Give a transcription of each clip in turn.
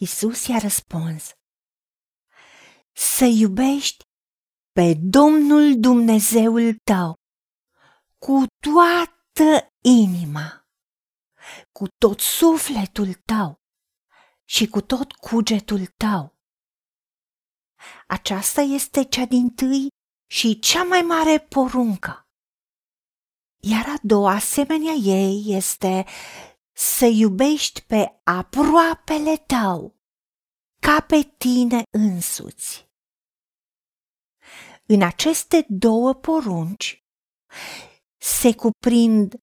Isus i-a răspuns, să iubești pe Domnul Dumnezeul tău cu toată inima, cu tot sufletul tău și cu tot cugetul tău. Aceasta este cea din tâi și cea mai mare poruncă. Iar a doua asemenea ei este să iubești pe aproapele tău ca pe tine însuți. În aceste două porunci se cuprind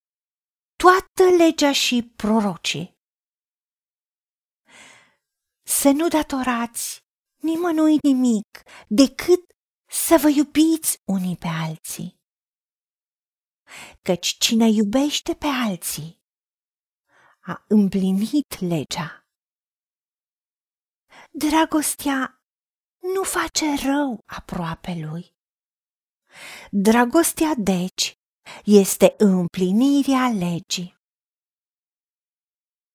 toată legea și prorocii. Să nu datorați nimănui nimic decât să vă iubiți unii pe alții. Căci cine iubește pe alții a împlinit legea. Dragostea nu face rău aproape lui. Dragostea, deci, este împlinirea legii.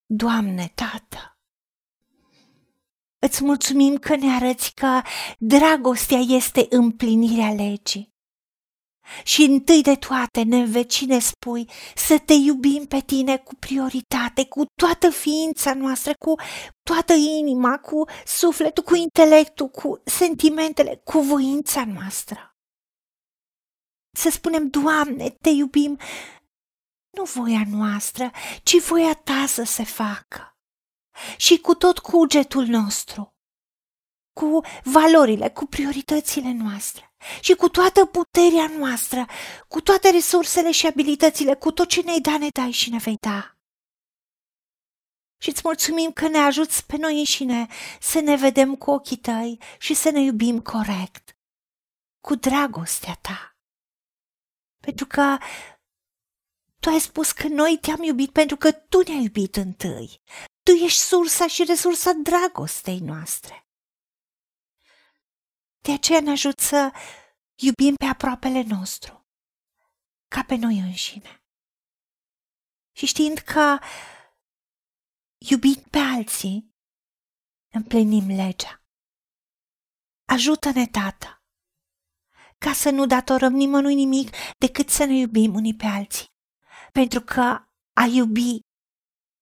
Doamne, Tată, îți mulțumim că ne arăți că dragostea este împlinirea legii. Și întâi de toate ne vecine spui să te iubim pe tine cu prioritate, cu toată ființa noastră, cu toată inima, cu sufletul, cu intelectul, cu sentimentele, cu voința noastră să spunem, Doamne, te iubim, nu voia noastră, ci voia ta să se facă. Și cu tot cugetul nostru, cu valorile, cu prioritățile noastre și cu toată puterea noastră, cu toate resursele și abilitățile, cu tot ce ne-ai dat, ne dai și ne vei da. Și îți mulțumim că ne ajuți pe noi înșine să ne vedem cu ochii tăi și să ne iubim corect, cu dragostea ta pentru că tu ai spus că noi te-am iubit pentru că tu ne-ai iubit întâi. Tu ești sursa și resursa dragostei noastre. De aceea ne ajut să iubim pe aproapele nostru, ca pe noi înșine. Și știind că iubind pe alții, împlinim legea. Ajută-ne, Tată, ca să nu datorăm nimănui nimic decât să ne iubim unii pe alții. Pentru că a iubi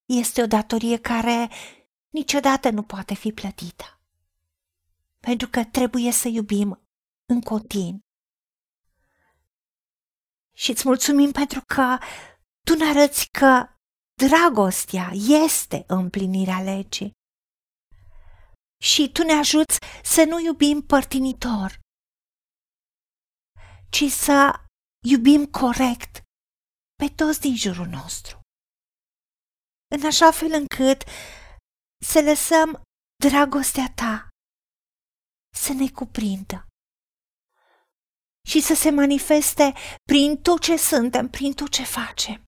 este o datorie care niciodată nu poate fi plătită. Pentru că trebuie să iubim în continuu. Și îți mulțumim pentru că tu ne arăți că dragostea este împlinirea legii. Și tu ne ajuți să nu iubim părtinitor, ci să iubim corect pe toți din jurul nostru. În așa fel încât să lăsăm dragostea ta să ne cuprindă și să se manifeste prin tot ce suntem, prin tot ce facem.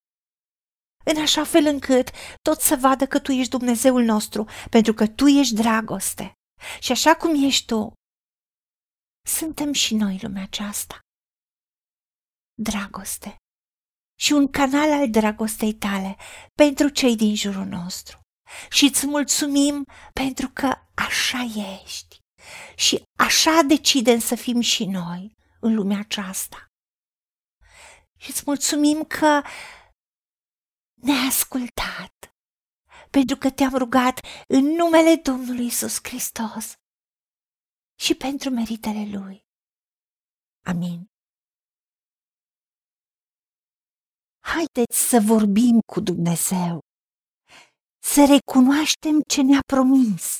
În așa fel încât tot să vadă că tu ești Dumnezeul nostru, pentru că tu ești dragoste. Și așa cum ești tu, suntem și noi lumea aceasta dragoste și un canal al dragostei tale pentru cei din jurul nostru. Și îți mulțumim pentru că așa ești și așa decidem să fim și noi în lumea aceasta. Și îți mulțumim că ne-ai ascultat, pentru că te-am rugat în numele Domnului Isus Hristos și pentru meritele Lui. Amin. Haideți să vorbim cu Dumnezeu, să recunoaștem ce ne-a promis